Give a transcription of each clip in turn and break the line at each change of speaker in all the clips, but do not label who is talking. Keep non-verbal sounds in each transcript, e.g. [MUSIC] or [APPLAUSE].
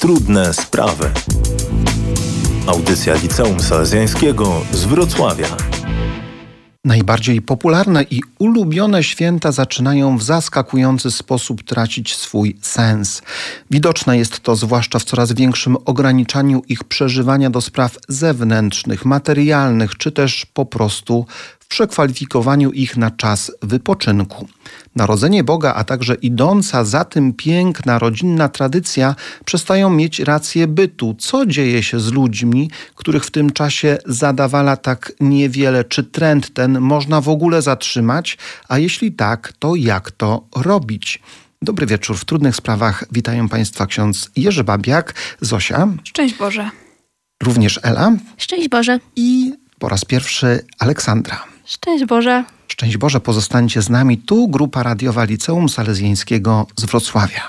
Trudne sprawy. Audycja Liceum Salezjańskiego z Wrocławia.
Najbardziej popularne i ulubione święta zaczynają w zaskakujący sposób tracić swój sens. Widoczne jest to zwłaszcza w coraz większym ograniczaniu ich przeżywania do spraw zewnętrznych, materialnych czy też po prostu przekwalifikowaniu ich na czas wypoczynku. Narodzenie Boga, a także idąca za tym piękna rodzinna tradycja przestają mieć rację bytu. Co dzieje się z ludźmi, których w tym czasie zadawala tak niewiele? Czy trend ten można w ogóle zatrzymać? A jeśli tak, to jak to robić? Dobry wieczór. W trudnych sprawach witają Państwa ksiądz Jerzy Babiak, Zosia.
Szczęść Boże.
Również Ela.
Szczęść Boże.
I po raz pierwszy Aleksandra.
Szczęść Boże.
Szczęść Boże, pozostańcie z nami. Tu grupa radiowa Liceum Salezjańskiego z Wrocławia.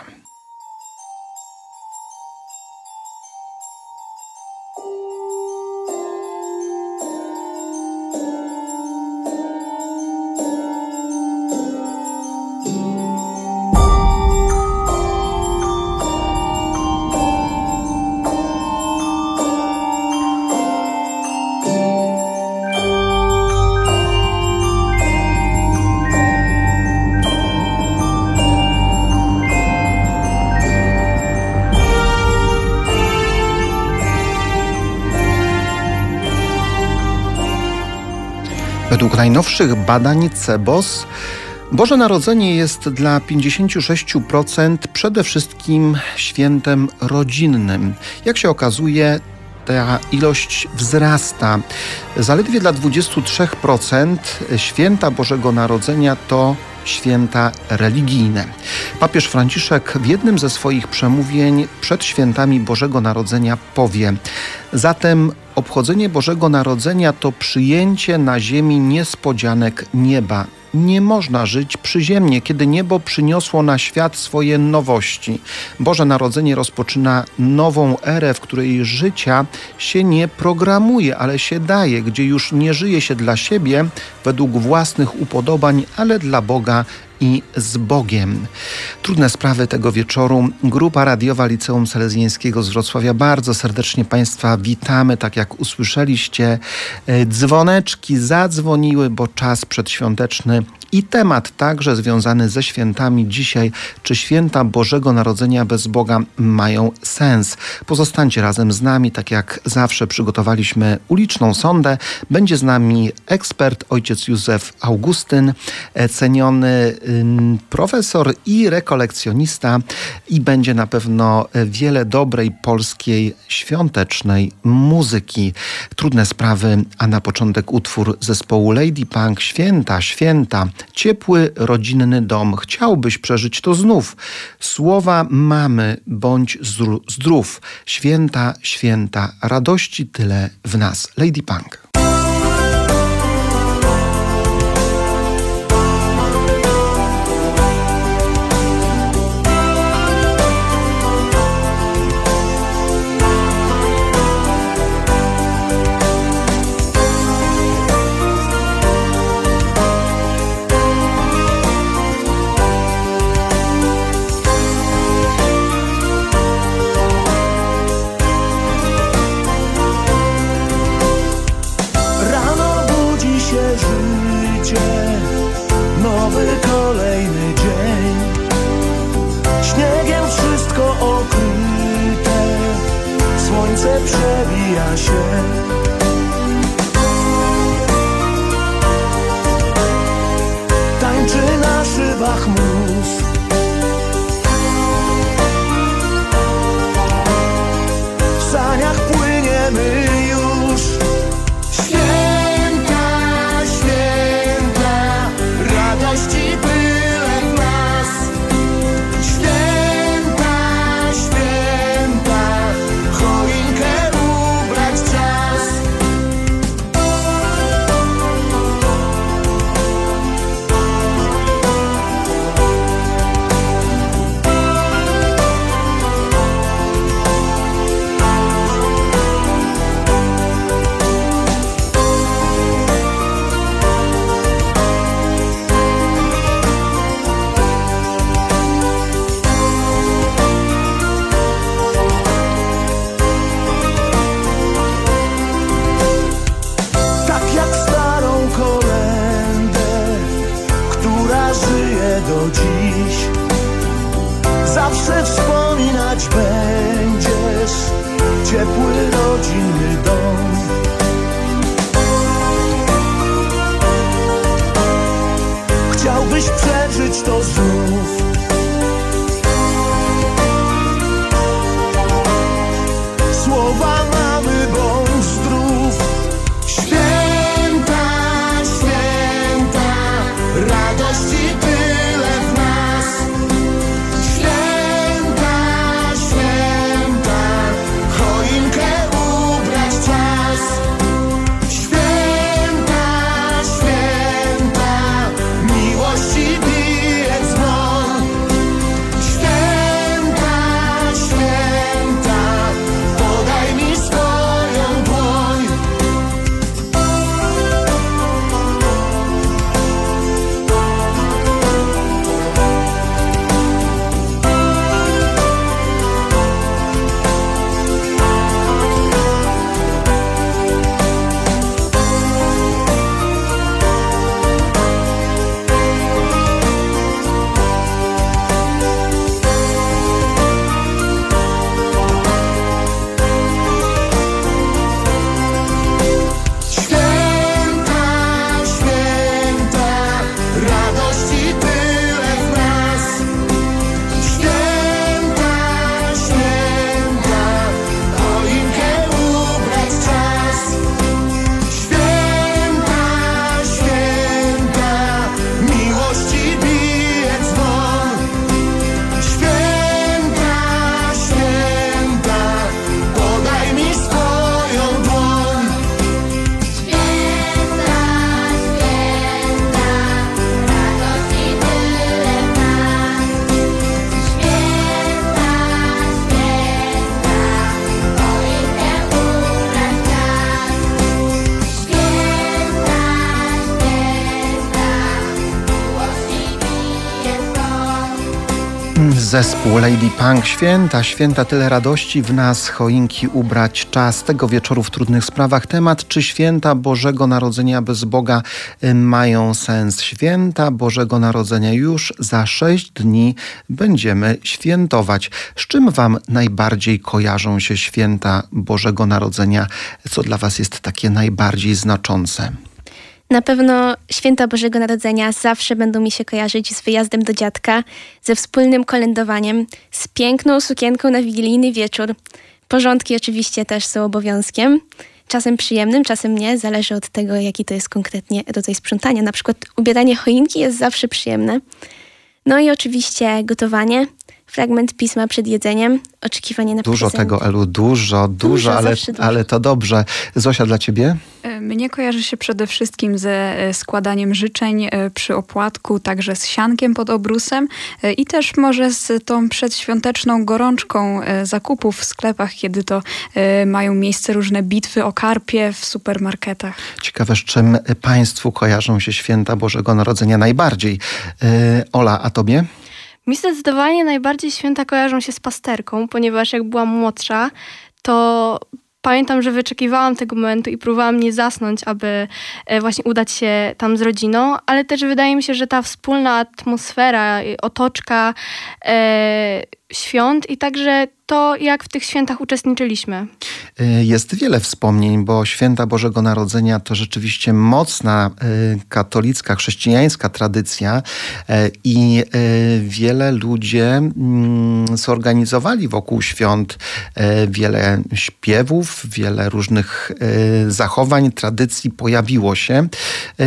Najnowszych badań CEBOS Boże Narodzenie jest dla 56% przede wszystkim świętem rodzinnym. Jak się okazuje, ta ilość wzrasta. Zaledwie dla 23% święta Bożego Narodzenia to święta religijne. Papież Franciszek w jednym ze swoich przemówień przed świętami Bożego Narodzenia powie: Zatem obchodzenie Bożego Narodzenia to przyjęcie na ziemi niespodzianek nieba. Nie można żyć przyziemnie, kiedy niebo przyniosło na świat swoje nowości. Boże Narodzenie rozpoczyna nową erę, w której życia się nie programuje, ale się daje, gdzie już nie żyje się dla siebie według własnych upodobań, ale dla Boga i z Bogiem. Trudne sprawy tego wieczoru. Grupa radiowa Liceum Salezjańskiego z Wrocławia. Bardzo serdecznie Państwa witamy. Tak jak usłyszeliście, e, dzwoneczki zadzwoniły, bo czas przedświąteczny i temat także związany ze świętami dzisiaj. Czy święta Bożego Narodzenia bez Boga mają sens? Pozostańcie razem z nami, tak jak zawsze przygotowaliśmy uliczną sondę. Będzie z nami ekspert, ojciec Józef Augustyn, e, ceniony profesor i rekolekcjonista i będzie na pewno wiele dobrej polskiej świątecznej muzyki. Trudne sprawy, a na początek utwór zespołu Lady Punk Święta, święta, ciepły, rodzinny dom. Chciałbyś przeżyć to znów. Słowa mamy, bądź zdrów. Święta, święta, radości tyle w nas. Lady Punk. Chciałbyś przeżyć to znów zespół Lady Punk. Święta, święta, tyle radości w nas, choinki ubrać czas. Tego wieczoru w trudnych sprawach temat, czy święta Bożego Narodzenia bez Boga y, mają sens. Święta Bożego Narodzenia już za sześć dni będziemy świętować. Z czym wam najbardziej kojarzą się święta Bożego Narodzenia? Co dla was jest takie najbardziej znaczące?
Na pewno święta Bożego Narodzenia zawsze będą mi się kojarzyć z wyjazdem do dziadka, ze wspólnym kolędowaniem, z piękną sukienką na wigilijny wieczór. Porządki oczywiście też są obowiązkiem. Czasem przyjemnym, czasem nie, zależy od tego, jaki to jest konkretnie rodzaj sprzątania. Na przykład ubieranie choinki jest zawsze przyjemne. No i oczywiście gotowanie, fragment pisma przed jedzeniem, oczekiwanie na
Dużo
prezenty.
tego, Elu, dużo, dużo,
Dużo,
ale,
dużo.
ale to dobrze. Zosia, dla ciebie?
E, Mnie kojarzy się przede wszystkim ze e, składaniem życzeń e, przy opłatku, także z siankiem pod obrusem i też może z tą przedświąteczną gorączką zakupów w sklepach, kiedy to mają miejsce różne bitwy o karpie w supermarketach.
Ciekawe, z czym Państwu kojarzą się święta Bożego Narodzenia najbardziej. Ola, a tobie?
Mi zdecydowanie najbardziej święta kojarzą się z pasterką, ponieważ jak byłam młodsza, to pamiętam, że wyczekiwałam tego momentu i próbowałam nie zasnąć, aby e, właśnie udać się tam z rodziną, ale też wydaje mi się, że ta wspólna atmosfera, otoczka e, świąt i także to, jak w tych świętach uczestniczyliśmy.
Yy, Jest wiele wspomnień, bo święta Bożego Narodzenia to rzeczywiście mocna yy, katolicka, chrześcijańska tradycja yy, i wiele ludzie mm, zorganizowali wokół świąt wiele śpiewów, wiele różnych zachowań, tradycji pojawiło się.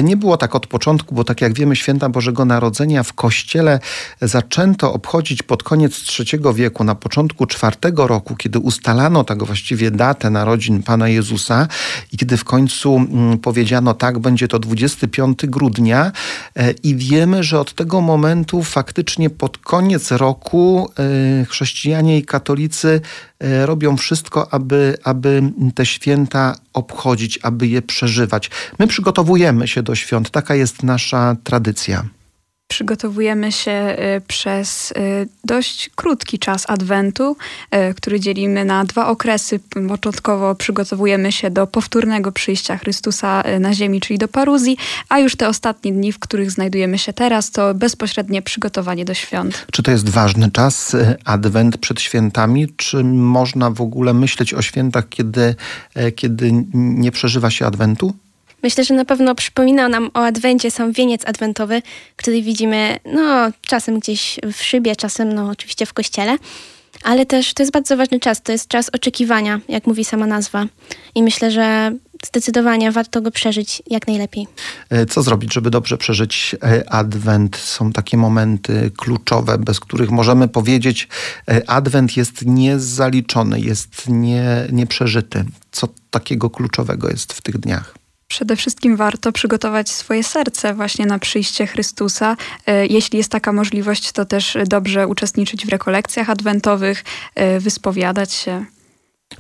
Nie było tak od początku, bo tak jak wiemy, święta Bożego Narodzenia w kościele zaczęto obchodzić pod koniec III wieku, na początku IV roku, kiedy ustalano tak właściwie datę narodzin Pana Jezusa i kiedy w końcu mm, powiedziano tak, będzie to 25 grudnia e, i wiemy, że od tego momentu faktycznie pod koniec roku e, chrześcijanie i katolicy e, robią wszystko, aby, aby te święta obchodzić, aby je przeżywać. My przygotowujemy się do świąt, taka jest nasza tradycja.
Przygotowujemy się e, przez e, dość krótki czas Adwentu, e, który dzielimy na dwa okresy. Początkowo przygotowujemy się do powtórnego przyjścia Chrystusa na ziemi, czyli do paruzji, a już te ostatnie dni, w których znajdujemy się teraz, to bezpośrednie przygotowanie do świąt.
Czy to jest ważny czas, adwent przed świętami? Czy można w ogóle myśleć o świętach, kiedy, e, kiedy nie przeżywa się adwentu?
Myślę, że na pewno przypomina nam o Adwencie sam wieniec adwentowy, który widzimy no, czasem gdzieś w szybie, czasem no, oczywiście w kościele. Ale też to jest bardzo ważny czas. To jest czas oczekiwania, jak mówi sama nazwa. I myślę, że zdecydowanie warto go przeżyć jak najlepiej.
E, Co zrobić, żeby dobrze przeżyć e, adwent? Są takie momenty kluczowe, bez których możemy powiedzieć, e, adwent jest niezaliczony, jest nie, nieprzeżyty. Co takiego kluczowego jest w tych dniach?
Przede wszystkim warto przygotować swoje serce właśnie na przyjście Chrystusa. E, Jeśli jest taka możliwość, to też dobrze uczestniczyć w rekolekcjach adwentowych, e, wyspowiadać się.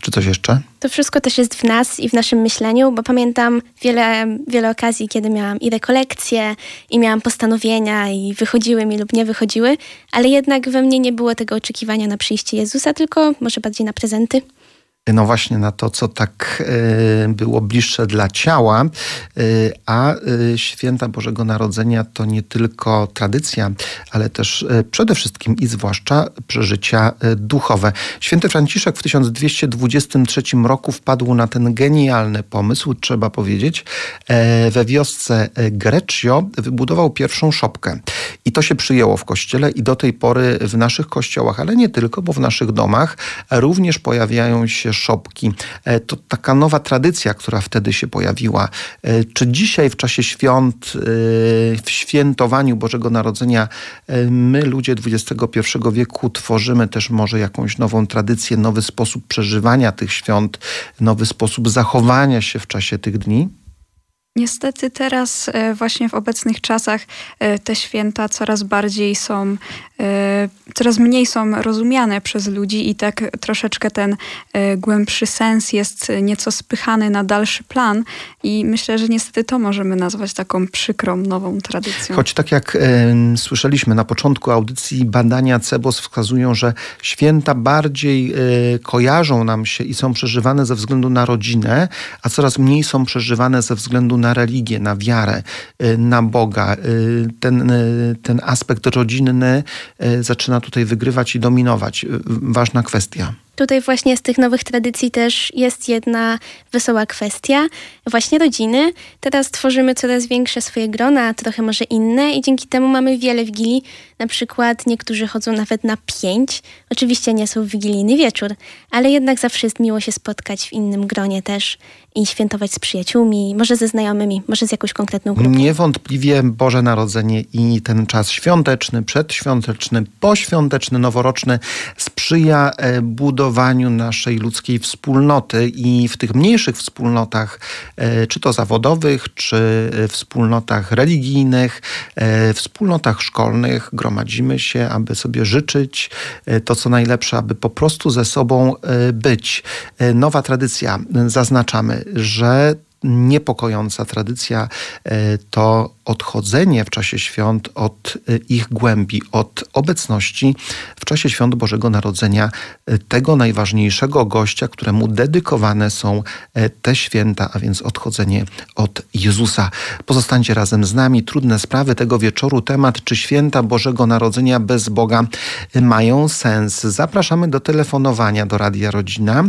Czy coś jeszcze?
To wszystko też jest w nas i w naszym myśleniu, bo pamiętam wiele, wiele okazji, kiedy miałam i rekolekcje, i miałam postanowienia, i wychodziły mi lub nie wychodziły, ale jednak we mnie nie było tego oczekiwania na przyjście Jezusa, tylko może bardziej na prezenty.
No właśnie na to, co tak e, było bliższe dla ciała, e, a e, święta Bożego Narodzenia to nie tylko tradycja, ale też przede wszystkim i zwłaszcza przeżycia duchowe. Święty Franciszek w 1223 roku wpadł na ten genialny pomysł, trzeba powiedzieć. We wiosce Greccio wybudował pierwszą szopkę. I to się przyjęło w kościele i do tej pory w naszych kościołach, ale nie tylko, bo w naszych domach również pojawiają się szopki. E, To taka nowa tradycja, która wtedy się pojawiła. E, Czy dzisiaj w czasie świąt, e, w świętowaniu Bożego Narodzenia, my ludzie XXI wieku tworzymy też może jakąś nową tradycję, nowy sposób przeżywania tych świąt, nowy sposób zachowania się w czasie tych dni?
Niestety teraz e, właśnie w obecnych czasach e, te święta coraz bardziej są, e, coraz mniej są rozumiane przez ludzi i tak troszeczkę ten głębszy sens jest nieco spychany na dalszy plan i myślę, że niestety to możemy nazwać taką przykrą nową tradycją.
Choć tak jak y, słyszeliśmy na początku audycji, badania CEBOS wskazują, że święta bardziej y, kojarzą nam się i są przeżywane ze względu na rodzinę, a coraz mniej są przeżywane ze względu na religię, na wiarę, y, na Boga. Y, ten, y, ten aspekt rodzinny zaczyna tutaj wygrywać i dominować. Ważna kwestia.
Tutaj właśnie z tych nowych tradycji też jest jedna wesoła kwestia, właśnie rodziny. Teraz tworzymy coraz większe swoje grona, trochę może inne i dzięki temu mamy wiele wigilii. Na przykład niektórzy chodzą nawet na pięć. Oczywiście nie są w wigilijny wieczór, ale jednak zawsze jest miło się spotkać w innym gronie też i świętować z przyjaciółmi, może ze znajomymi, może z jakąś konkretną grupą.
Niewątpliwie Boże Narodzenie i ten czas świąteczny, przedświąteczny, poświąteczny, noworoczny sprzyja e, budowaniu naszej ludzkiej wspólnoty i w tych mniejszych wspólnotach, e, czy to zawodowych, czy wspólnotach religijnych, e, wspólnotach szkolnych gromadzimy się, aby sobie życzyć to, co najlepsze, aby po prostu ze sobą być. Nowa tradycja, zaznaczamy, że niepokojąca tradycja to odchodzenie w czasie świąt od y, ich głębi, od obecności w czasie świąt Bożego Narodzenia y, tego najważniejszego gościa, któremu dedykowane są y, te święta, a więc odchodzenie od Jezusa. Pozostańcie razem z nami. Trudne sprawy tego wieczoru. Temat, czy święta Bożego Narodzenia bez Boga mają sens. Zapraszamy do telefonowania do Radia Rodzina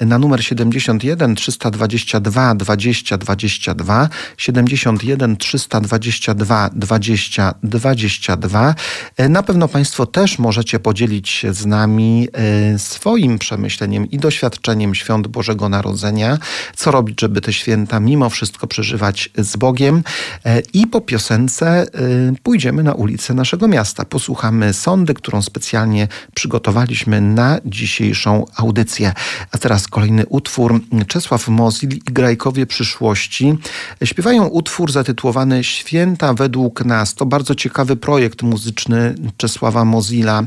na numer 71 322 20 22 71 322 22 20 22. Na pewno Państwo też możecie podzielić się z nami e, swoim przemyśleniem i doświadczeniem świąt Bożego Narodzenia, co robić, żeby te święta mimo wszystko przeżywać z Bogiem. E, I po piosence e, pójdziemy na ulicę naszego miasta. Posłuchamy sondy, którą specjalnie przygotowaliśmy na dzisiejszą audycję. A teraz kolejny utwór. Czesław Mozil i Grajkowie Przyszłości śpiewają utwór zatytułowany Święta według nas. To bardzo ciekawy projekt muzyczny Czesława Mozilla,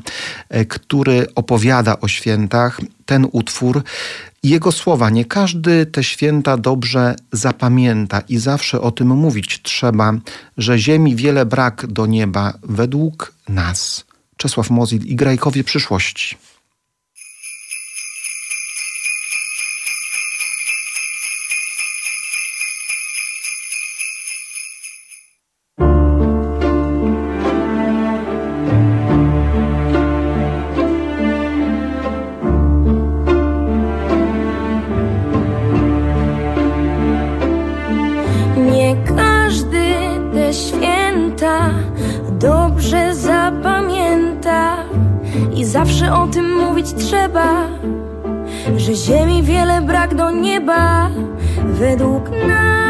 e, który opowiada o świętach. Ten utwór jego słowa. Nie każdy te święta dobrze zapamięta i zawsze o tym mówić trzeba, że ziemi wiele brak do nieba według nas. Czesław Mozil i Grajkowie przyszłości.
Że ziemi wiele brak do nieba według nas.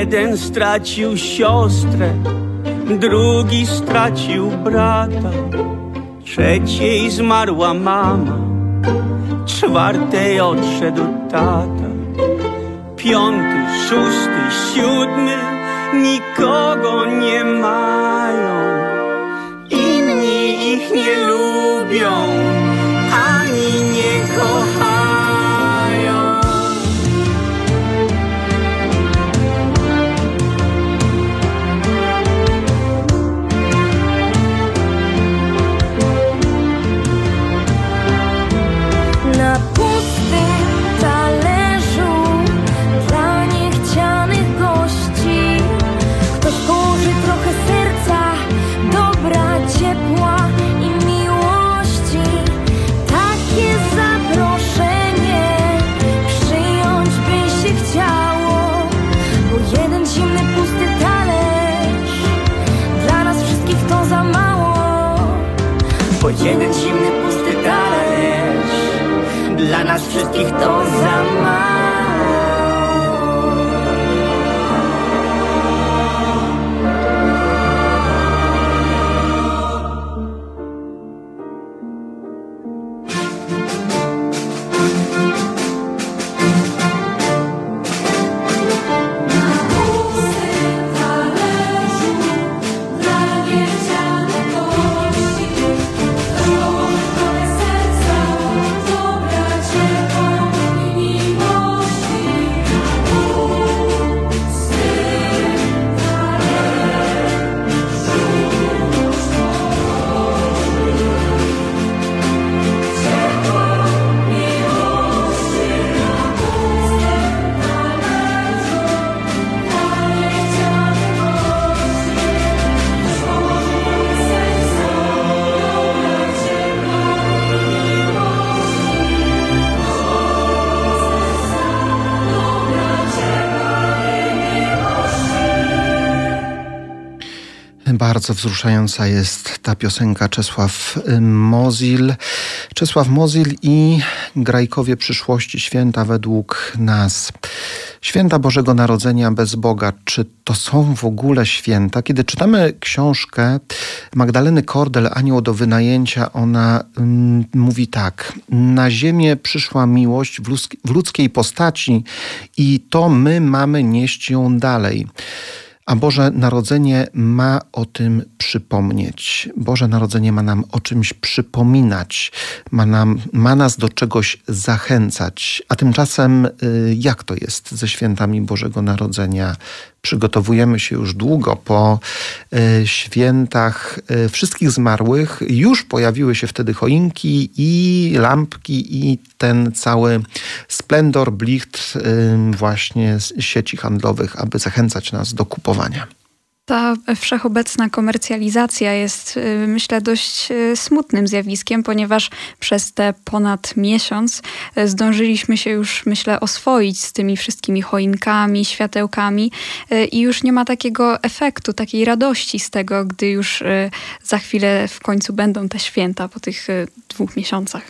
Jeden stracił siostrę, drugi stracił brata, trzeciej zmarła mama, czwartej odszedł tata, piąty, szósty, siódmy nikogo nie mają ich nie lubią, wszystkich to za mało
Bardzo wzruszająca jest ta piosenka Czesław Mozil. Czesław Mozil i Grajkowie przyszłości, święta według nas. Święta Bożego Narodzenia bez Boga. Czy to są w ogóle święta? Kiedy czytamy książkę Magdaleny Kordel, Anioł do wynajęcia, ona mm, mówi tak. Na ziemię przyszła miłość w, w ludzkiej postaci i to my mamy nieść ją dalej. A Boże Narodzenie ma o tym przypomnieć. Boże Narodzenie ma nam o czymś przypominać, ma, nam, ma nas do czegoś zachęcać. A tymczasem, y, jak to jest ze świętami Bożego Narodzenia? Przygotowujemy się już długo po y, świętach y, wszystkich zmarłych. Już pojawiły się wtedy choinki i lampki i ten cały splendor, blicht właśnie z sieci handlowych, aby zachęcać nas do kupowania.
Ta wszechobecna komercjalizacja jest, y, myślę, dość y, smutnym zjawiskiem, ponieważ przez te ponad miesiąc y, zdążyliśmy się już, myślę, oswoić z tymi wszystkimi choinkami, światełkami i już nie ma takiego efektu, takiej radości z tego, gdy już za chwilę w końcu będą te święta po tych dwóch miesiącach.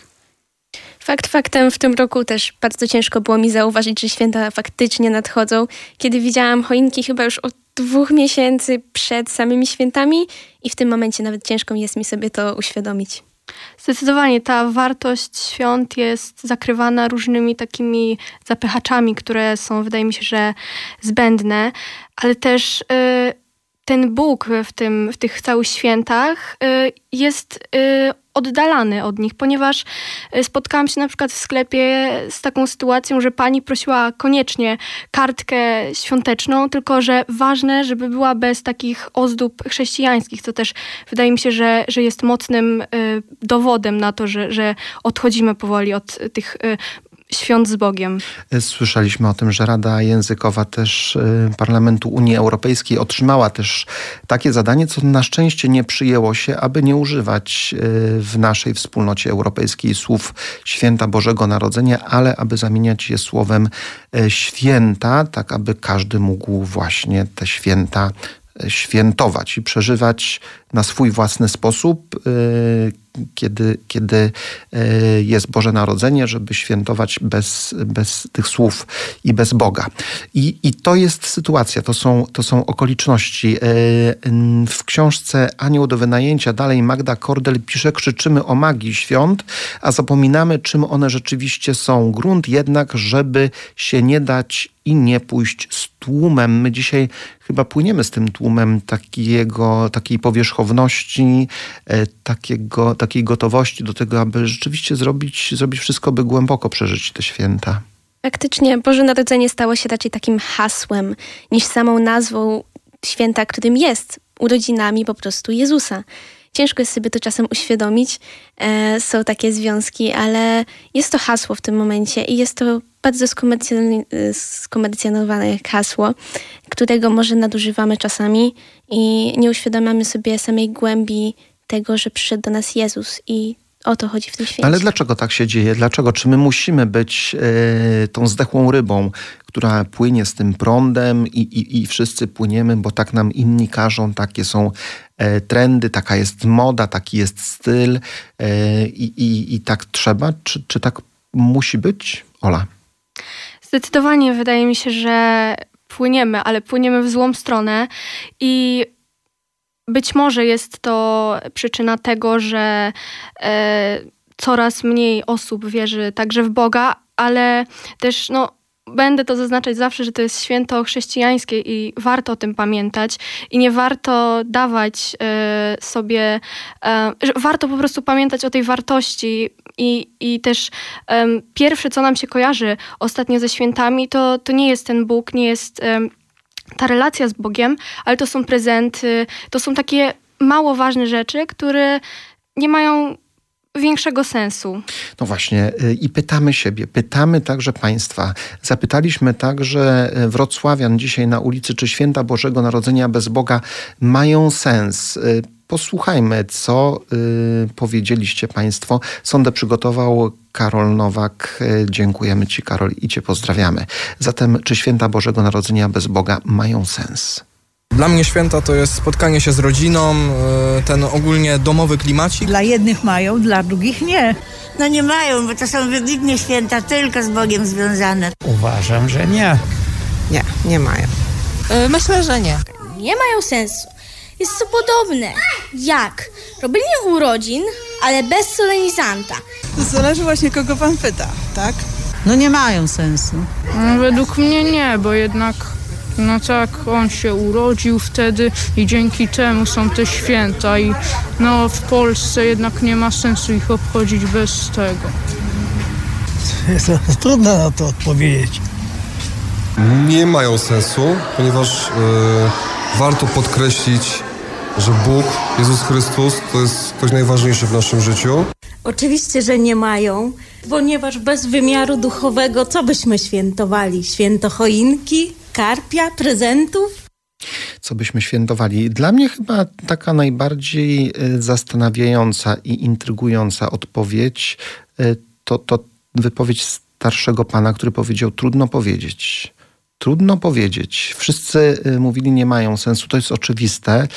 Fakt faktem w tym roku też bardzo ciężko było mi zauważyć, że święta faktycznie nadchodzą. Kiedy widziałam choinki chyba już od dwóch miesięcy przed samymi świętami i w tym momencie nawet ciężko jest mi sobie to uświadomić.
Zdecydowanie ta wartość świąt jest zakrywana różnymi takimi zapychaczami, które są, wydaje mi się, że zbędne, ale też y, ten Bóg w, tym, w tych całych świętach y, jest y, oddalany od nich, ponieważ y, spotkałam się na przykład w sklepie z taką sytuacją, że pani prosiła koniecznie kartkę świąteczną, tylko że ważne, żeby była bez takich ozdób chrześcijańskich, co też wydaje mi się, że, że jest mocnym dowodem na to, że, że odchodzimy powoli od tych świąt z Bogiem.
Słyszeliśmy o tym, że Rada Językowa też y, Parlamentu Unii Europejskiej otrzymała też takie zadanie, co na szczęście nie przyjęło się, aby nie używać y, w naszej wspólnocie europejskiej słów święta Bożego Narodzenia, ale aby zamieniać je słowem święta, tak aby każdy mógł właśnie te święta świętować i przeżywać na swój własny sposób, y, kiedy, kiedy y, jest Boże Narodzenie, żeby świętować bez, bez tych słów i bez Boga. I, i to jest sytuacja, to są, to są okoliczności. Y, w książce Anioł do wynajęcia dalej Magda Kordel pisze, krzyczymy o magii świąt, a zapominamy, czym one rzeczywiście są. Grunt jednak, żeby się nie dać i nie pójść z tłumem. My dzisiaj chyba płyniemy z tym tłumem takiego, takiej powierzchowności, e, takiego, takiej gotowości do tego, aby rzeczywiście zrobić, zrobić wszystko, by głęboko przeżyć te święta.
Faktycznie Boże Narodzenie stało się raczej takim hasłem niż samą nazwą święta, którym jest urodzinami po prostu Jezusa. Ciężko jest sobie to czasem uświadomić. E, są takie związki, ale jest to hasło w tym momencie i jest to bardzo skomercjalizowane hasło, którego może nadużywamy czasami i nie uświadamiamy sobie samej głębi tego, że przyszedł do nas Jezus i O to chodzi w tym świecie.
Ale dlaczego tak się dzieje? Dlaczego? Czy my musimy być e, tą zdechłą rybą, która płynie z tym prądem i, i, i wszyscy płyniemy, bo tak nam inni każą, takie są e, trendy, taka jest moda, taki jest styl e, i, i tak trzeba? Czy, czy tak musi być? Ola.
Zdecydowanie wydaje mi się, że płyniemy, ale płyniemy w złą stronę i być może jest to przyczyna tego, że e, coraz mniej osób wierzy także w Boga, ale też no, będę to zaznaczać zawsze, że to jest święto chrześcijańskie i warto o tym pamiętać. I nie warto dawać e, sobie, e, warto po prostu pamiętać o tej wartości. I, i też pierwsze, co nam się kojarzy ostatnio ze świętami, to, to nie jest ten Bóg, nie jest ta relacja z Bogiem, ale to są prezenty, to są takie mało ważne rzeczy, które nie mają większego sensu.
No właśnie, y, i pytamy siebie, pytamy także Państwa. Zapytaliśmy także y, wrocławian dzisiaj na ulicy, czy święta Bożego Narodzenia bez Boga mają sens. Y, posłuchajmy, co y, powiedzieliście Państwo. Sondę przygotował Karol Nowak. Dziękujemy Ci, Karol, i Cię pozdrawiamy. Zatem, czy święta Bożego Narodzenia bez Boga mają sens?
Dla mnie święta to jest spotkanie się z rodziną, e, ten ogólnie domowy klimacik.
Dla jednych mają, dla drugich nie.
No nie mają, bo to są wybitnie święta tylko z Bogiem związane.
Uważam, że nie.
Nie, nie mają.
E, myślę, że nie.
Nie mają sensu. Jest to podobne jak robienie urodzin, ale bez solenizanta.
To zależy właśnie kogo pan pyta, tak?
No nie mają sensu.
No, według mnie nie, bo jednak no tak, on się urodził wtedy i dzięki temu są te święta i no w Polsce jednak nie ma sensu ich obchodzić bez tego.
Jest [LAUGHS] trudno na to odpowiedzieć.
Nie mają sensu, ponieważ yy, warto podkreślić, że Bóg, Jezus Chrystus to jest ktoś najważniejszy w naszym życiu.
Oczywiście, że nie mają, ponieważ bez wymiaru duchowego co byśmy świętowali? Święto choinki, karpia, prezentów?
Co byśmy świętowali? Dla mnie chyba taka najbardziej y, zastanawiająca i intrygująca odpowiedź y, to, to wypowiedź starszego pana, który powiedział: Trudno powiedzieć. Trudno powiedzieć. Wszyscy y, mówili, nie mają sensu, to jest oczywiste,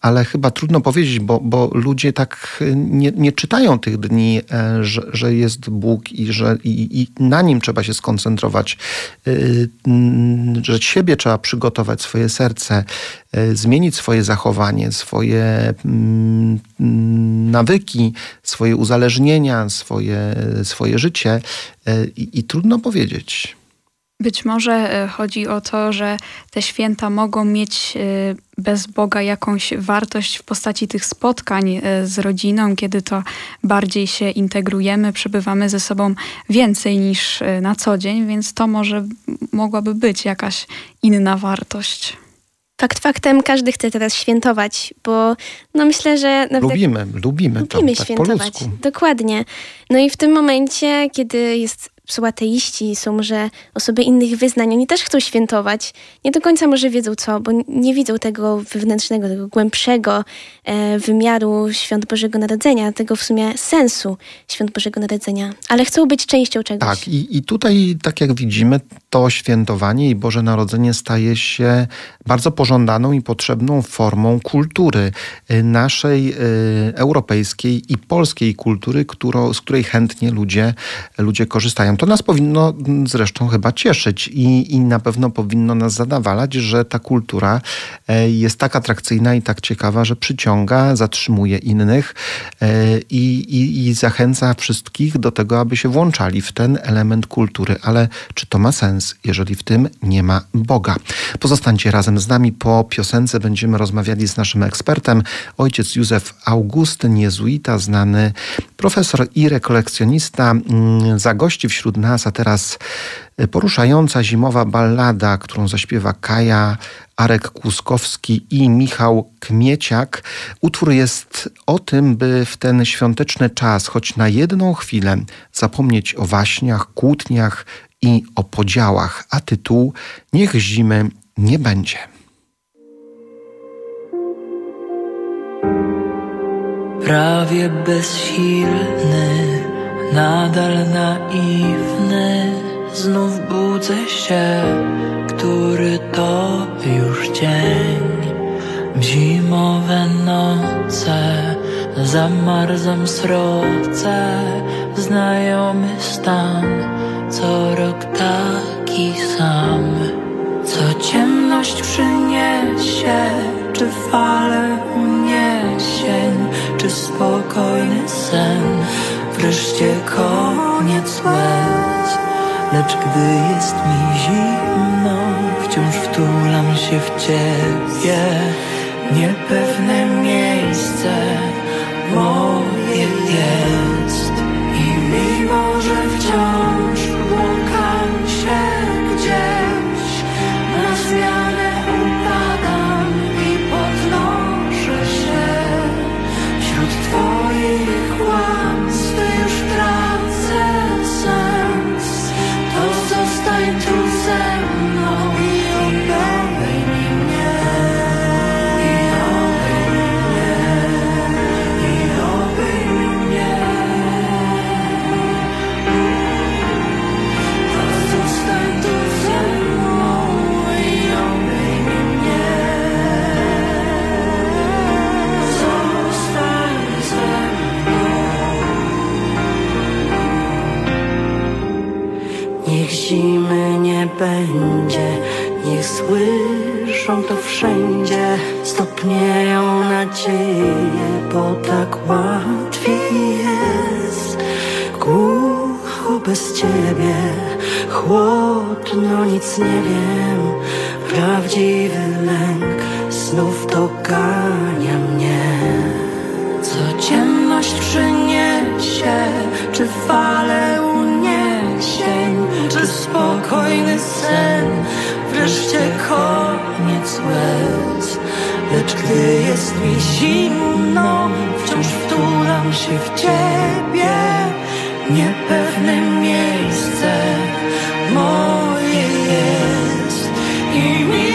ale chyba trudno powiedzieć, bo, bo ludzie tak y, nie, nie czytają tych dni, e, że, że jest Bóg i że i, i na nim trzeba się skoncentrować, y, że siebie trzeba przygotować, swoje serce, e, zmienić swoje zachowanie, swoje mm, nawyki, swoje uzależnienia, swoje, swoje życie e, i, i trudno powiedzieć.
Być może e, chodzi o to, że te święta mogą mieć e, bez Boga jakąś wartość w postaci tych spotkań e, z rodziną, kiedy to bardziej się integrujemy, przebywamy ze sobą więcej niż na co dzień, więc to może mogłaby być jakaś inna wartość.
Fakt faktem, każdy chce teraz świętować, bo no myślę, że...
Lubimy, lubimy,
lubimy
to, tak
świętować. Dokładnie. No i w tym momencie, kiedy jest są ateiści, są może osoby innych wyznań, oni też chcą świętować. Nie do końca może wiedzą co, bo nie widzą tego wewnętrznego, tego głębszego e, wymiaru Świąt Bożego Narodzenia, tego w sumie sensu Świąt Bożego Narodzenia, ale chcą być częścią czegoś.
Tak, i, i tutaj, tak jak widzimy, to świętowanie i Boże Narodzenie staje się bardzo pożądaną i potrzebną formą kultury e, naszej y, europejskiej i polskiej kultury, którą, z której chętnie ludzie, ludzie korzystają. To nas powinno zresztą chyba cieszyć i, i na pewno powinno nas zadawalać, że ta kultura e, jest tak atrakcyjna i tak ciekawa, że przyciąga, zatrzymuje innych e, i, i, i zachęca wszystkich do tego, aby się włączali w ten element kultury. Ale czy to ma sens, jeżeli w tym nie ma Boga? Pozostańcie razem z nami. Po piosence będziemy rozmawiali z naszym ekspertem, ojciec Józef Augustyn, jezuita, znany profesor i rekolekcjonista, mm, zagości wśród wśród nas, a teraz e, poruszająca zimowa ballada, którą zaśpiewa Kaja, Arek Kłuskowski i Michał Kmieciak. Utwór jest o tym, by w ten świąteczny czas, choć na jedną chwilę, zapomnieć o waśniach, kłótniach i o podziałach, a tytuł Niech zimy nie będzie.
prawie bezsilny, nadal naiwny, znów budzę się, który to już dzień. W zimowe noce zamarzam sroce, znajomy stan, co rok taki sam. Co ciemność przyniesie, czy fale uniesień, czy spokojny sen, wreszcie koniec łez. Lecz gdy jest mi zimno, wciąż wtulam się w ciebie. Niepewne miejsce moje jest i mimo, że wciąż będzie, niech słyszą to wszędzie, stopnieją nadzieje, bo tak łatwiej jest. Głucho bez ciebie, chłodno nic nie wiem, prawdziwy lęk znów dogania mnie. Co ciemność przyniesie, czy fale spokojny sen, wreszcie koniec łez. Lecz gdy jest mi zimno, wciąż wtulam się w ciebie, niepewne miejsce moje jest. I mimo,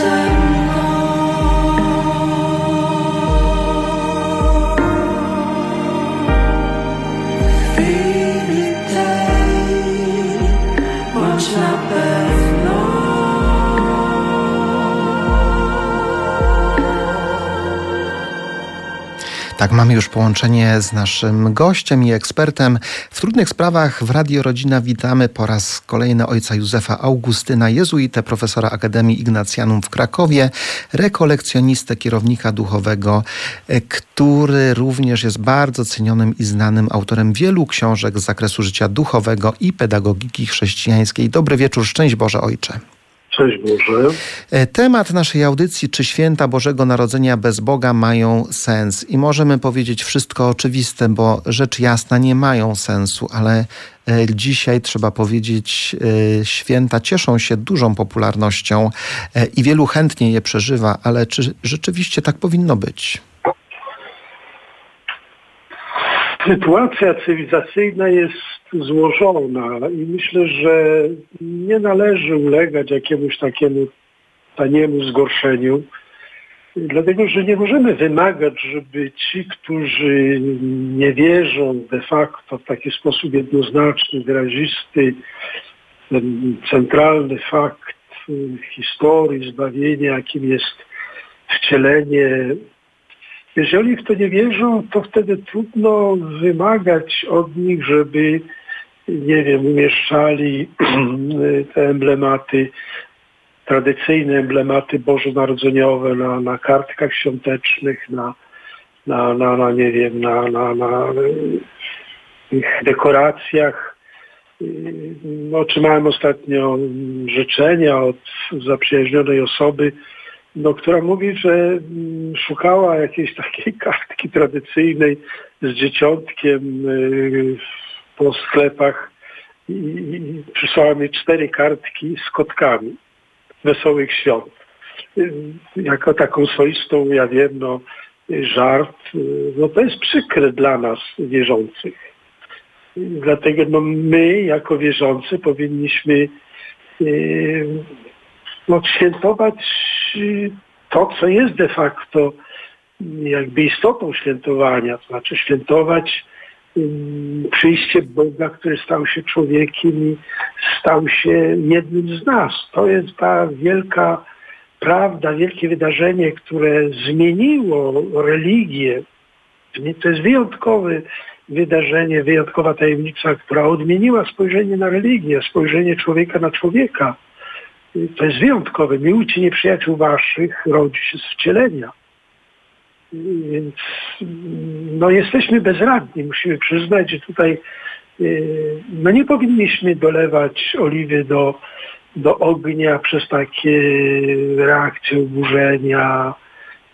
answer
Tak, mamy już połączenie z naszym gościem i ekspertem. W trudnych sprawach w Radio Rodzina witamy po raz kolejny ojca Józefa Augustyna, jezuitę, profesora Akademii Ignacjanum w Krakowie, rekolekcjonistę, kierownika duchowego, e, który również jest bardzo cenionym i znanym autorem wielu książek z zakresu życia duchowego i pedagogiki chrześcijańskiej. Dobry wieczór, szczęść Boże Ojcze.
Cześć Boże.
E, Temat naszej audycji, czy święta Bożego Narodzenia bez Boga mają sens? I możemy powiedzieć wszystko oczywiste, bo rzecz jasna nie mają sensu, ale e, dzisiaj trzeba powiedzieć, e, święta cieszą się dużą popularnością i wielu chętnie je przeżywa, ale czy rzeczywiście tak powinno być?
Sytuacja cywilizacyjna jest złożona i myślę, że nie należy ulegać jakiemuś takiemu taniemu zgorszeniu. Dlatego, że nie możemy wymagać, żeby ci, którzy nie wierzą de facto w taki sposób jednoznaczny, wyrazisty, centralny fakt historii zbawienia, jakim jest wcielenie. Jeżeli w to nie wierzą, to wtedy trudno wymagać od nich, żeby, nie wiem, umieszczali [CLEARS THROAT] te emblematy tradycyjne emblematy bożonarodzeniowe na, na kartkach świątecznych, na, na, na, na nie wiem, na, na, na ich dekoracjach. No, otrzymałem ostatnio życzenia od zaprzyjaźnionej osoby, no, która mówi, że mm, szukała jakiejś takiej [LAUGHS] kartki tradycyjnej z dzieciątkiem y, po sklepach i, przysłała mi cztery kartki z kotkami wesołych świąt. Jako taką swoistą, ja wiem, no, żart, no to jest przykre dla nas wierzących. Dlatego no, my, jako wierzący, powinniśmy świętować to, co jest de facto jakby istotą świętowania, to znaczy świętować przyjście Boga, który stał się człowiekiem i stał się jednym z nas. To jest ta wielka prawda, wielkie wydarzenie, które zmieniło religię. To jest wyjątkowe wydarzenie, wyjątkowa tajemnica, która odmieniła spojrzenie na religię, spojrzenie człowieka na człowieka. To jest wyjątkowe. Miłujcie nieprzyjaciół waszych, rodzi się z wcielenia. Więc no, jesteśmy bezradni. Musimy przyznać, że tutaj y, no, nie powinniśmy dolewać oliwy do, do ognia przez takie reakcje oburzenia,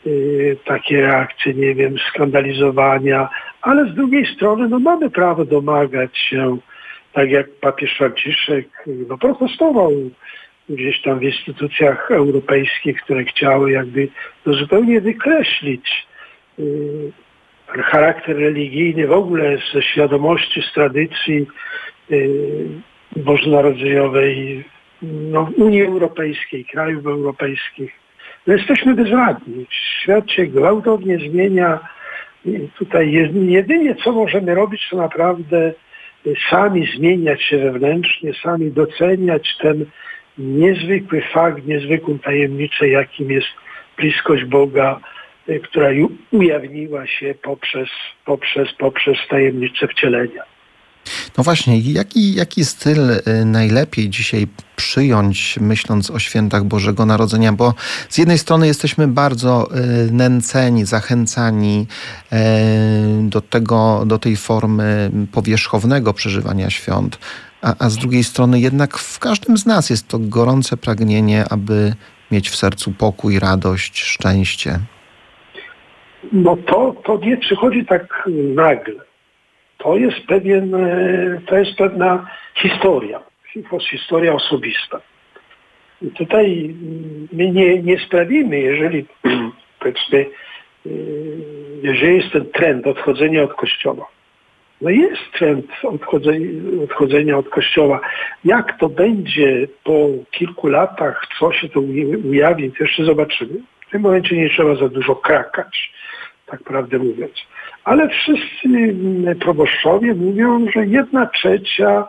y, takie reakcje, nie wiem, skandalizowania, ale z drugiej strony no, mamy prawo domagać się, tak jak papież Franciszek no, protestował gdzieś tam w instytucjach europejskich, które chciały jakby to zupełnie wykreślić y, charakter religijny w ogóle ze świadomości, z tradycji y, bożonarodzeniowej no, Unii Europejskiej, krajów europejskich. No jesteśmy bezradni. Świat się gwałtownie zmienia. Tutaj jedynie co możemy robić, to naprawdę sami zmieniać się wewnętrznie, sami doceniać ten niezwykły fakt, niezwykłą tajemnicę, jakim jest bliskość Boga, y, która ujawniła się poprzez, poprzez, poprzez tajemnicę wcielenia.
No właśnie, jaki, jaki styl y, najlepiej dzisiaj przyjąć, myśląc o świętach Bożego Narodzenia? Bo z jednej strony jesteśmy bardzo y, nęceni, zachęcani do, tego, do tej formy powierzchownego przeżywania świąt, a, a z drugiej strony jednak w każdym z nas jest to gorące pragnienie, aby mieć w sercu pokój, radość, szczęście.
No to, to nie przychodzi tak nagle. To jest pewien, e, to jest pewna historia, historia osobista. I tutaj my nie, nie sprawimy, jeżeli [CLEARS THROAT] powiedzmy, e, jeżeli jest ten trend odchodzenia od kościoła, no jest trend odchodzenia, od kościoła. Jak to będzie po kilku latach, co się to ujawni, to jeszcze zobaczymy. W tym momencie nie trzeba za dużo krakać, tak prawdę mówiąc. Ale wszyscy proboszczowie mówią, że jedna trzecia,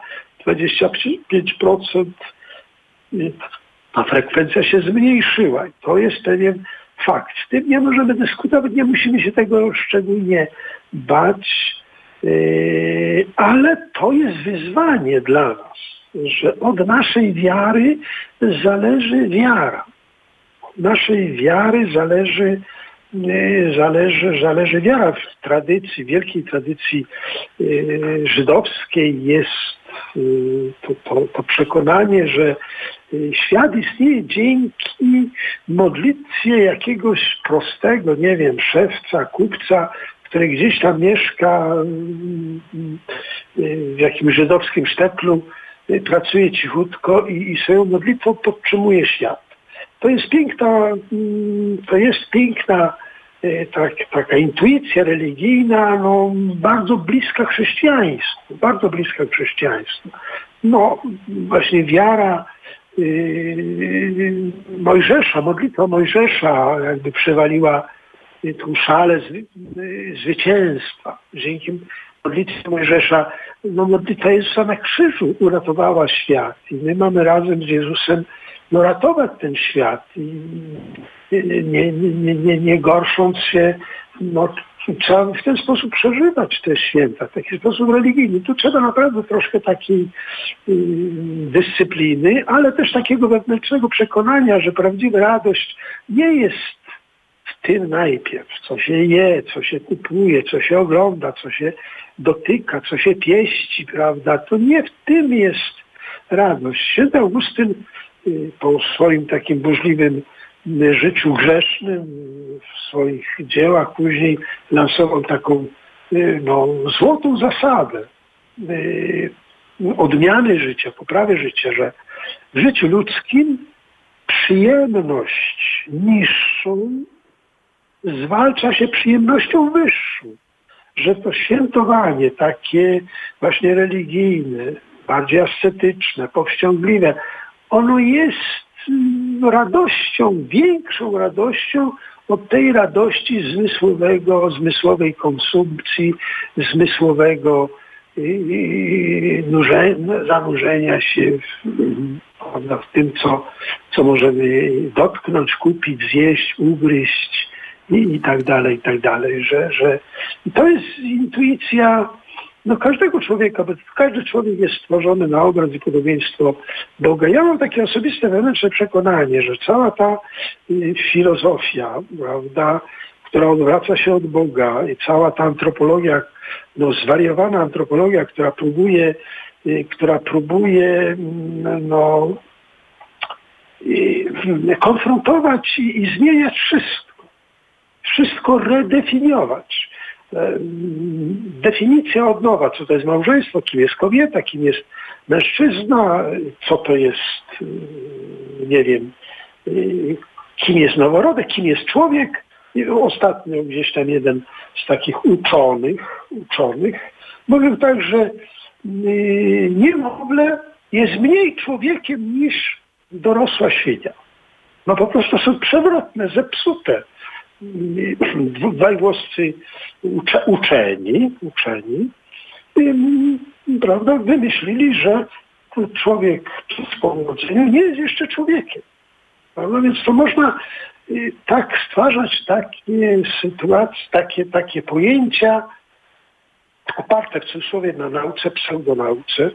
25% ta frekwencja się zmniejszyła. To jest pewien fakt. Z tym nie możemy dyskutować, nie musimy się tego szczególnie bać. Yy, ale to jest wyzwanie dla nas, że od naszej wiary zależy wiara. Od naszej wiary zależy, yy, zależy, zależy wiara. W tradycji, wielkiej tradycji yy, żydowskiej jest to, to, to przekonanie, że świat istnieje dzięki modlitwie jakiegoś prostego, nie wiem, szewca, kupca, który gdzieś tam mieszka mm, w jakimś żydowskim sztetlu, pracuje cichutko i, i swoją modlitwą podtrzymuje świat. To jest piękna, mm, to jest piękna tak, taka intuicja religijna, no, bardzo bliska chrześcijaństwu, bardzo bliska chrześcijaństwu. No właśnie wiara yy, Mojżesza, modlitwa Mojżesza jakby przewaliła tą szalę zwy, zwycięstwa. Dzięki modlitwie Mojżesza, no modlitwa Jezusa na krzyżu uratowała świat i my mamy razem z Jezusem no, ratować ten świat i nie, nie, nie, nie, gorsząc się, no, trzeba w ten sposób przeżywać te święta, w taki sposób religijny. Tu trzeba naprawdę troszkę takiej y, dyscypliny, ale też takiego wewnętrznego przekonania, że prawdziwa radość nie jest tym najpierw, co się je, co się kupuje, co się ogląda, co się dotyka, co się pieści, prawda? To nie w tym jest radość. Święty Augustyn y, po swoim takim burzliwym y, życiu grzesznym, w swoich dziełach później lansował taką y, no, złotą zasadę odmiany życia, poprawy życia, że w życiu ludzkim przyjemność niższą zwalcza się przyjemnością wyższą. Że to świętowanie takie właśnie religijne, bardziej ascetyczne, powściągliwe, ono jest mm, radością, większą radością od tej radości zmysłowego, zmysłowej konsumpcji, zmysłowego zanurzenia się w, w tym, co, co możemy dotknąć, kupić, zjeść, ugryźć i, i tak dalej, i tak dalej, że, że to jest intuicja no, każdego człowieka, bo każdy człowiek jest stworzony na obraz i podobieństwo Boga. Ja mam takie osobiste wewnętrzne przekonanie, że cała ta y, filozofia, prawda, która odwraca się od Boga i cała ta antropologia, no zwariowana antropologia, która próbuje, y, która próbuje mm, no, konfrontować i, i zmieniać wszystko. Wszystko redefiniować. E, definicja od nowa, co to jest małżeństwo, kim jest kobieta, kim jest mężczyzna, co to jest, y, nie wiem, y, kim jest noworodek, kim jest człowiek, Ostatnio gdzieś tam jeden z takich uczonych, uczonych mówił tak, że niemowlę jest mniej człowiekiem niż dorosła świnia. No po prostu są przewrotne, zepsute. Y, dwaj włoscy ucze, uczeni, uczeni prawda, wymyślili, że człowiek po urodzeniu nie jest jeszcze człowiekiem. Prawda? Więc to można tak stwarzać takie sytuacje, takie, takie pojęcia oparte w cudzysłowie na nauce, pseudonauce.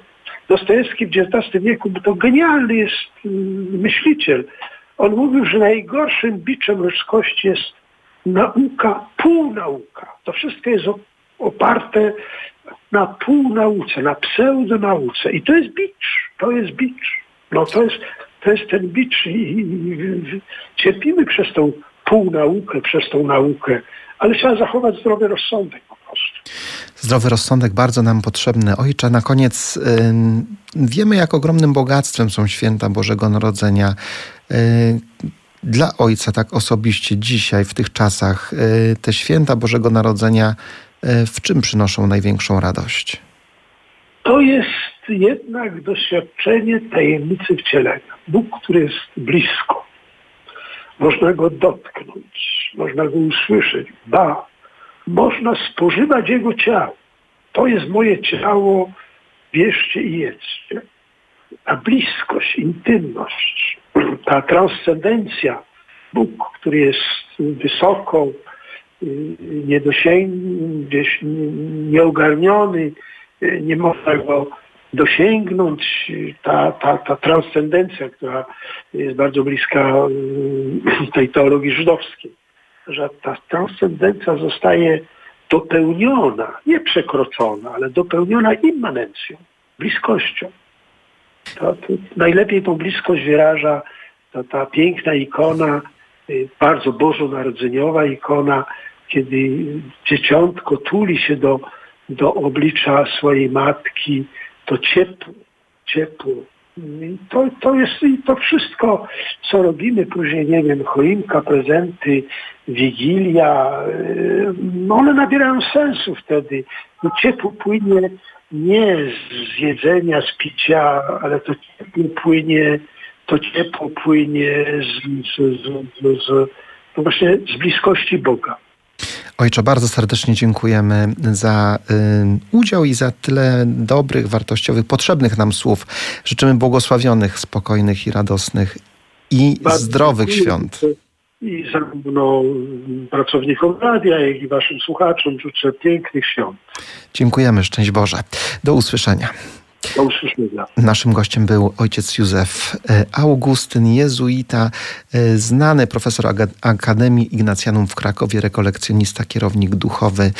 Dostojewski w XIX wieku to genialny jest mm, myśliciel. On mówił, że najgorszym biczem ludzkości jest nauka, półnauka. To wszystko jest oparte na półnauce, na pseudonauce. I to jest bicz. To jest bicz. No to jest to jest ten bicz i, i, i cierpimy przez tą półnaukę, przez tą naukę, ale trzeba zachować zdrowy rozsądek po prostu.
Zdrowy rozsądek bardzo nam potrzebny. Ojcze, na koniec wiemy, jak ogromnym bogactwem są święta Bożego Narodzenia. Dla Ojca, tak osobiście dzisiaj, w tych czasach, y, te święta Bożego Narodzenia y, w czym przynoszą największą radość?
To jest jednak doświadczenie tajemnicy wcielenia. Bóg, który jest blisko. Można go dotknąć, można go usłyszeć. Ba, można spożywać jego ciało. To jest moje ciało, bierzcie i jedzcie. Ta bliskość, intymność, ta transcendencja, Bóg, który jest wysoko, y, gdzieś nieogarniony, y, nie można go dosięgnąć ta, ta, ta transcendencja, która jest bardzo bliska y, tej teologii żydowskiej, że ta transcendencja zostaje dopełniona, nie przekroczona, ale dopełniona immanencją, bliskością. To, to najlepiej tą bliskość wyraża ta, ta piękna ikona, y, bardzo bożonarodzeniowa ikona, kiedy dzieciątko tuli się do, do oblicza swojej matki, to ciepło, ciepło. To, to jest to wszystko, co robimy później, nie wiem, choinka, prezenty, wigilia, no one nabierają sensu wtedy. No ciepło płynie nie z jedzenia, z picia, ale to ciepło płynie to ciepło płynie z, z, z, z, no właśnie z bliskości Boga.
Ojcze, bardzo serdecznie dziękujemy za y, udział i za tyle dobrych, wartościowych, potrzebnych nam słów. Życzymy błogosławionych, spokojnych i radosnych i
Bardzo
zdrowych
dziękuję.
świąt.
I zarówno pracownikom radia, jak i waszym słuchaczom życzę pięknych świąt.
Dziękujemy, szczęść Boże. Do usłyszenia.
Do usłyszenia.
Naszym gościem był ojciec Józef e, Augustyn, jezuita, e, znany profesor Akademii Ignacjanum w Krakowie, rekolekcjonista, kierownik duchowy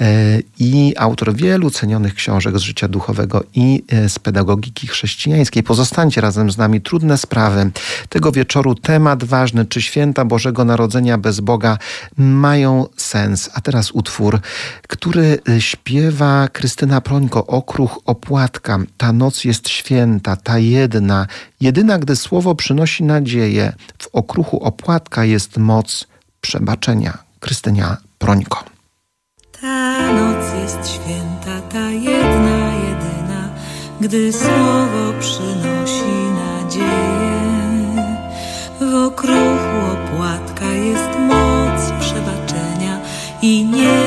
e, i autor wielu cenionych książek z życia duchowego i z pedagogiki chrześcijańskiej. Pozostańcie razem z nami. Trudne sprawy tego wieczoru. Temat ważny, czy święta Bożego Narodzenia bez Boga mają sens. A teraz utwór, który śpiewa Krystyna Prońko, Okruch Opłatka. Ta noc jest święta, ta jedna, jedyna, gdy słowo przynosi nadzieję. W okruchu opłatka jest moc przebaczenia. Krystynia Prońko.
Ta noc jest święta, ta jedna, jedyna, gdy słowo przynosi nadzieję. W okruchu opłatka jest moc przebaczenia i niech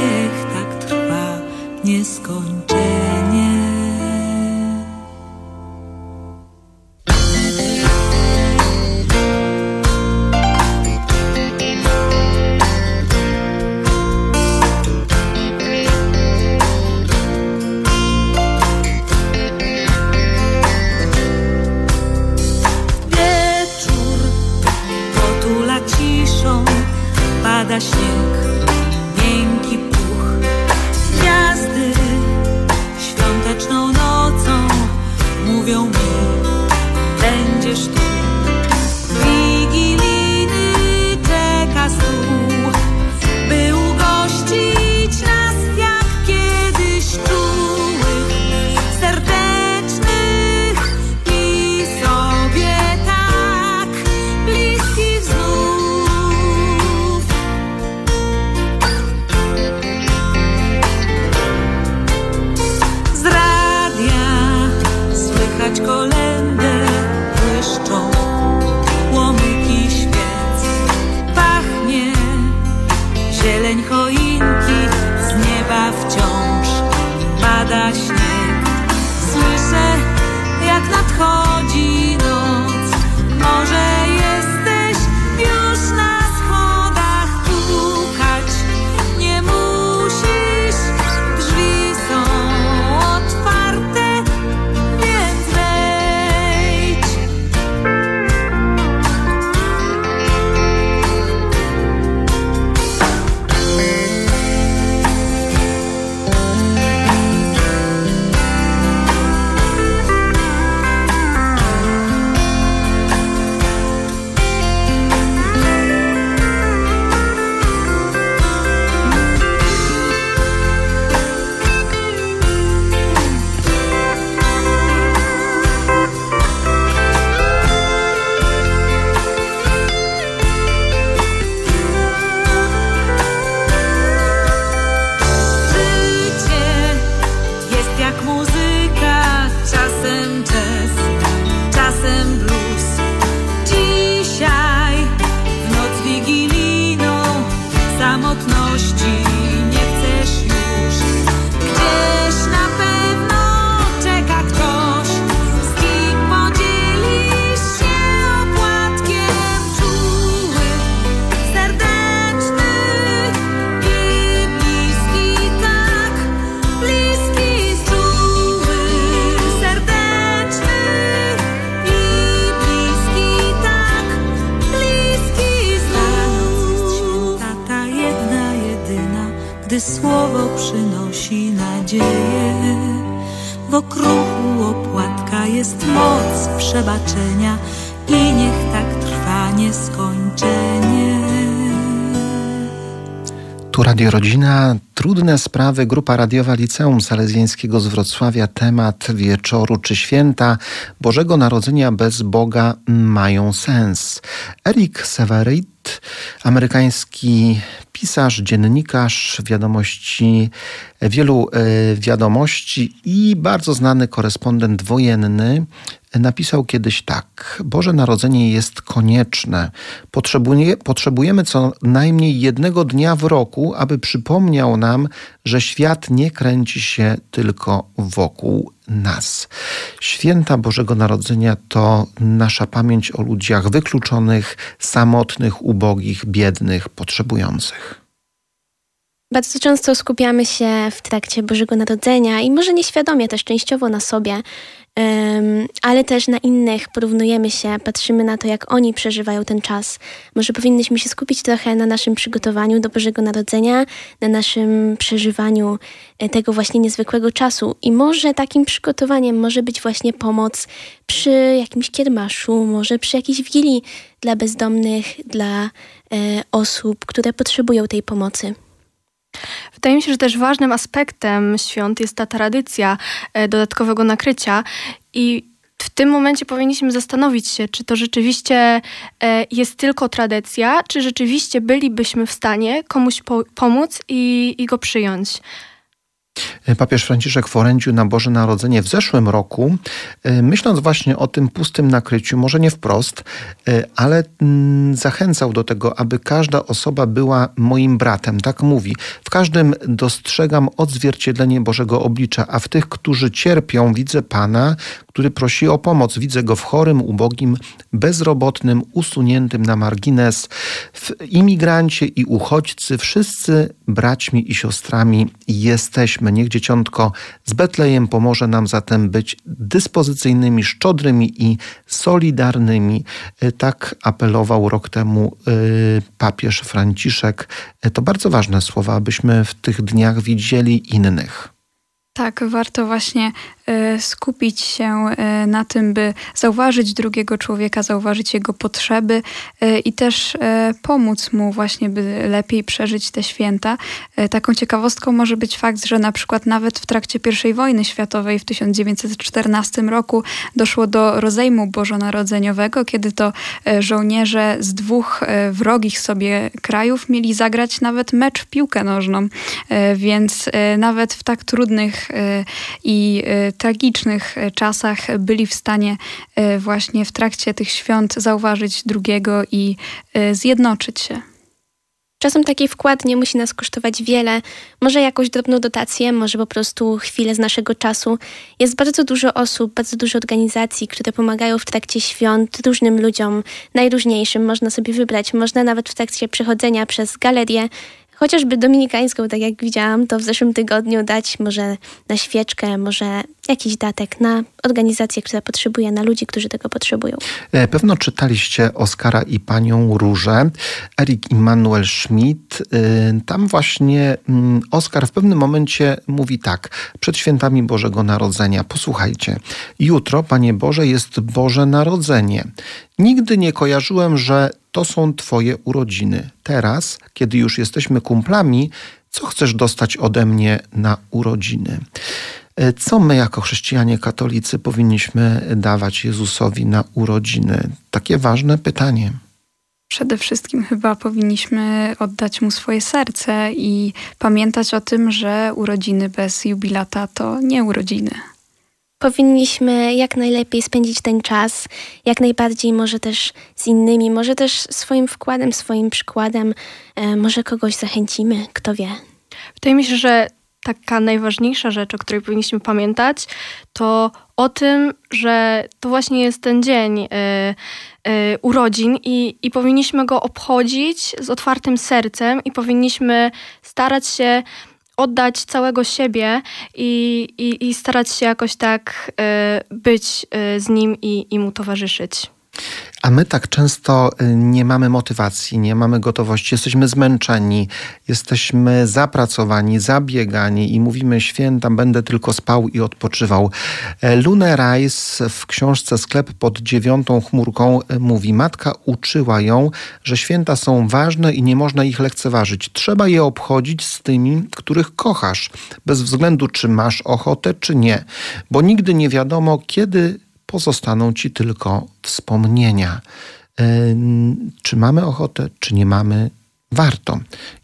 trudne sprawy, grupa radiowa Liceum Salezjańskiego z Wrocławia, temat wieczoru czy święta Bożego Narodzenia bez Boga mają sens. Eric Severit, amerykański pisarz, dziennikarz, wiadomości, wielu e, wiadomości i bardzo znany korespondent wojenny, napisał kiedyś tak: Boże Narodzenie jest konieczne. Potrzebuje, potrzebujemy co najmniej jednego dnia w roku, aby przypomniał nam, że świat nie kręci się tylko wokół nas. Święta Bożego Narodzenia to nasza pamięć o ludziach wykluczonych, samotnych, ubogich, biednych, potrzebujących.
Bardzo często skupiamy się w trakcie Bożego Narodzenia i może nieświadomie też częściowo na sobie, em, ale też na innych porównujemy się, patrzymy na to, jak oni przeżywają ten czas. Może powinniśmy się skupić trochę na naszym przygotowaniu do Bożego Narodzenia, na naszym przeżywaniu e, tego właśnie niezwykłego czasu. I może takim przygotowaniem może być właśnie pomoc przy jakimś kiermaszu, może przy jakiejś wigilii dla bezdomnych, dla e, osób, które potrzebują tej pomocy.
Wydaje mi się, że też ważnym aspektem świąt jest ta tradycja e, dodatkowego nakrycia i w tym momencie powinniśmy zastanowić się, czy to rzeczywiście e, jest tylko tradycja, czy rzeczywiście bylibyśmy w stanie komuś po pomóc i, i go przyjąć.
Papież Franciszek w orędziu na Boże Narodzenie w zeszłym roku, e, myśląc właśnie o tym pustym nakryciu, może nie wprost, e, ale mm, zachęcał do tego, aby każda osoba była moim bratem. Tak mówi. W każdym dostrzegam odzwierciedlenie Bożego oblicza, a w tych, którzy cierpią, widzę Pana, który prosi o pomoc. Widzę go w chorym, ubogim, bezrobotnym, usuniętym na margines, w imigrancie i uchodźcy. Wszyscy braćmi i siostrami jesteśmy. Niech dzieciątko z Betlejem pomoże nam zatem być dyspozycyjnymi, szczodrymi i solidarnymi. E, Tak apelował rok temu e, papież Franciszek. E, To bardzo ważne słowa, abyśmy w tych dniach widzieli innych.
Tak, warto właśnie skupić się e, na tym, by zauważyć drugiego człowieka, zauważyć jego potrzeby e, i też e, pomóc mu właśnie, by lepiej przeżyć te święta. E, Taką ciekawostką może być fakt, że na przykład nawet w trakcie I wojny światowej w 1914 roku doszło do rozejmu bożonarodzeniowego, kiedy to e, żołnierze z dwóch e, wrogich sobie krajów mieli zagrać nawet mecz w piłkę nożną. E, Więc e, nawet w tak trudnych e, i e, tragicznych e, czasach byli w stanie e, właśnie w trakcie tych świąt zauważyć drugiego i e, zjednoczyć się.
Czasem taki wkład nie musi nas kosztować wiele, może jakąś drobną dotację, może po prostu chwilę z naszego czasu. Jest bardzo dużo osób, bardzo dużo organizacji, które pomagają w trakcie świąt różnym ludziom, najróżniejszym. Można sobie wybrać, można nawet w trakcie przechodzenia przez galerię, chociażby dominikańską, tak jak widziałam, to w zeszłym tygodniu dać może na świeczkę, może jakiś datek na organizację, która potrzebuje, na ludzi, którzy tego potrzebują.
E, Pewno czytaliście Oskara i Panią Różę, Erik Immanuel Schmidt. E, Tam właśnie mm, Oskar w pewnym momencie mówi tak, przed świętami Bożego Narodzenia. Posłuchajcie, jutro, Panie Boże, jest Boże Narodzenie. Nigdy nie kojarzyłem, że to są Twoje urodziny. Teraz, kiedy już jesteśmy kumplami, co chcesz dostać ode mnie na urodziny? E, Co my, jako chrześcijanie katolicy, powinniśmy dawać Jezusowi na urodziny? Takie ważne pytanie.
Przede wszystkim chyba powinniśmy oddać mu swoje serce i pamiętać o tym, że urodziny bez jubilata to nie urodziny.
Powinniśmy jak najlepiej spędzić ten czas, jak najbardziej może też z innymi, może też swoim wkładem, swoim przykładem, e, może kogoś zachęcimy, kto wie.
Wydaje mi się, że taka najważniejsza rzecz, o której powinniśmy pamiętać, to o tym, że to właśnie jest ten dzień y, y, urodzin i, i powinniśmy go obchodzić z otwartym sercem i powinniśmy starać się oddać całego siebie i, i, i starać się jakoś tak y, być z nim i, i mu towarzyszyć.
A my tak często y, nie mamy motywacji, nie mamy gotowości, jesteśmy zmęczeni, jesteśmy zapracowani, zabiegani i mówimy święta, będę tylko spał i odpoczywał. E, Lune Rice w książce Sklep pod dziewiątą chmurką e, mówi, matka uczyła ją, że święta są ważne i nie można ich lekceważyć. Trzeba je obchodzić z tymi, których kochasz, bez względu czy masz ochotę, czy nie, bo nigdy nie wiadomo, kiedy pozostaną ci tylko wspomnienia. Czy mamy ochotę, czy nie mamy? Warto.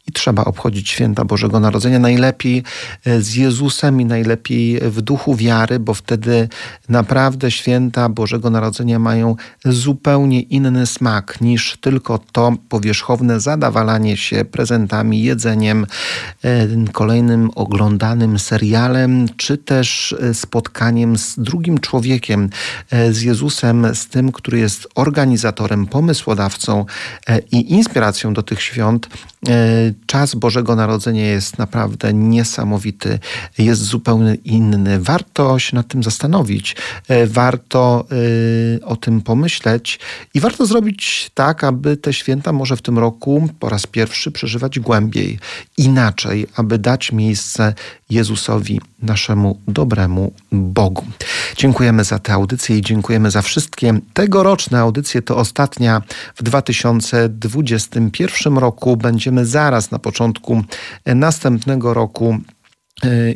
I trzeba obchodzić święta Bożego Narodzenia. Najlepiej e, z Jezusem i najlepiej w duchu wiary, bo wtedy naprawdę święta Bożego Narodzenia mają zupełnie inny smak niż tylko to powierzchowne zadawalanie się prezentami, jedzeniem, e, kolejnym oglądanym serialem, czy też e, spotkaniem z drugim człowiekiem, z Jezusem, z tym, który jest organizatorem, pomysłodawcą i inspiracją do tych świąt. Czas Bożego Narodzenia jest naprawdę niesamowity, jest zupełnie inny. Warto się nad tym zastanowić, e, warto e, o tym pomyśleć i warto zrobić tak, aby te święta może w tym roku po raz pierwszy przeżywać głębiej, inaczej, aby dać miejsce Jezusowi, naszemu dobremu Bogu. Dziękujemy za tę audycję i dziękujemy za wszystkie tegoroczne audycje. To ostatnia w 2021 roku. Będziemy zaraz na początku następnego roku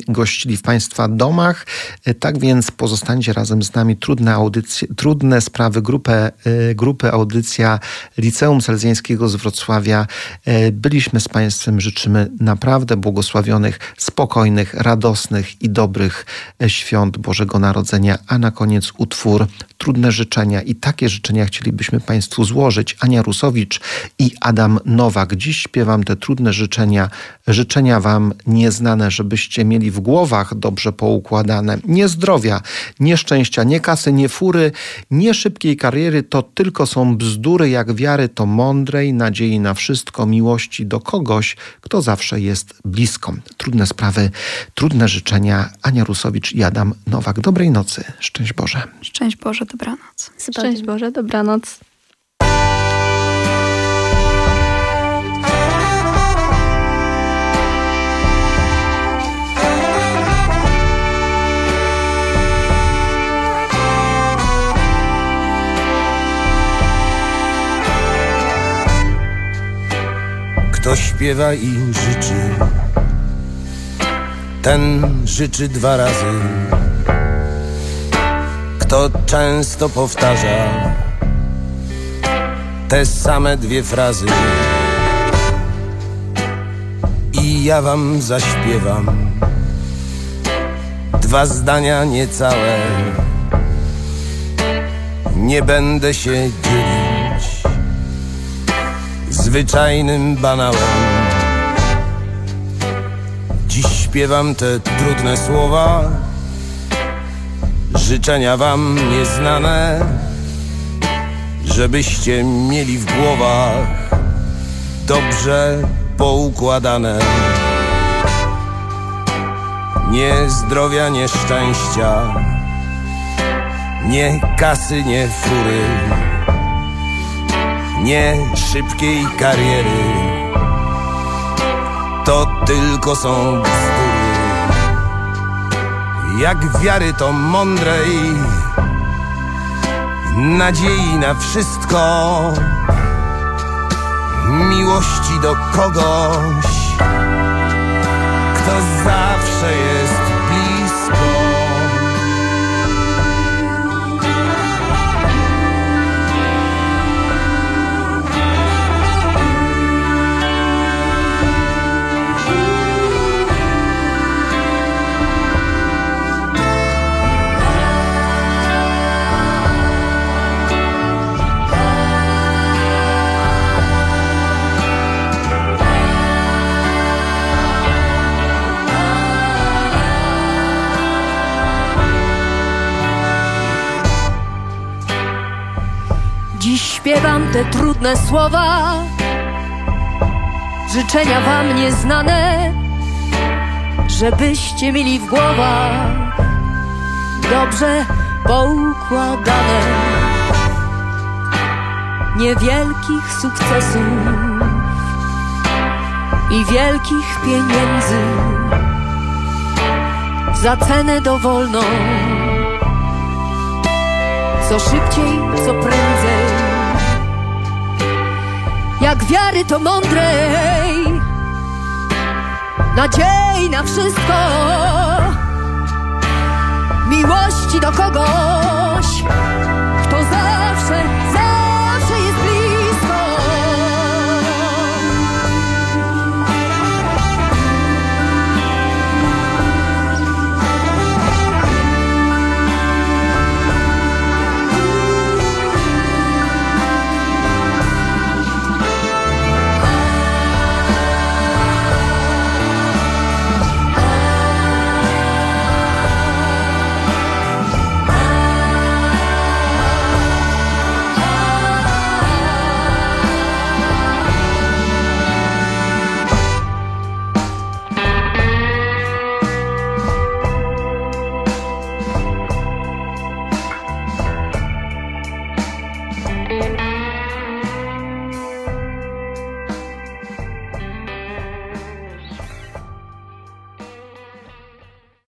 gościli w Państwa domach. E, Tak więc pozostańcie razem z nami. Trudne, audycje, trudne sprawy, grupę, e, grupy audycja Liceum Salezjańskiego z Wrocławia. Byliśmy z Państwem. Życzymy naprawdę błogosławionych, spokojnych, radosnych i dobrych świąt Bożego Narodzenia. A na koniec utwór Trudne życzenia. I takie życzenia chcielibyśmy Państwu złożyć. Ania Rusowicz i Adam Nowak. Dziś śpiewam te trudne życzenia. Życzenia Wam nieznane, żebyście mieli w głowach dobrze poukładane. Nie zdrowia, nie szczęścia, nie kasy, nie fury, nie szybkiej kariery. To tylko są bzdury, jak wiary to mądrej, nadziei na wszystko, miłości do kogoś, kto zawsze jest blisko. Trudne sprawy, trudne życzenia. Ania Rusowicz i Adam Nowak. Dobrej nocy. Szczęść Boże.
Szczęść Boże, dobranoc.
Szczęść Boże, dobranoc.
Kto śpiewa i życzy, ten życzy dwa razy. Kto często powtarza te same dwie frazy. I ja wam zaśpiewam dwa zdania niecałe. Nie będę się dzielić zwyczajnym banałem. Dziś śpiewam te trudne słowa, życzenia wam nieznane, żebyście mieli w głowach dobrze poukładane. Nie zdrowia, nie szczęścia, nie kasy, nie fury nie szybkiej kariery. To tylko są bzdury. Jak wiary to mądrej, nadziei na wszystko, miłości do kogoś, kto zawsze jest
śpiewam te trudne słowa, życzenia wam nieznane, żebyście mieli w głowach dobrze poukładane. Niewielkich sukcesów i wielkich pieniędzy za cenę dowolną co szybciej, co prędzej. Jak wiary to mądrej, nadziei na wszystko, miłości do kogoś,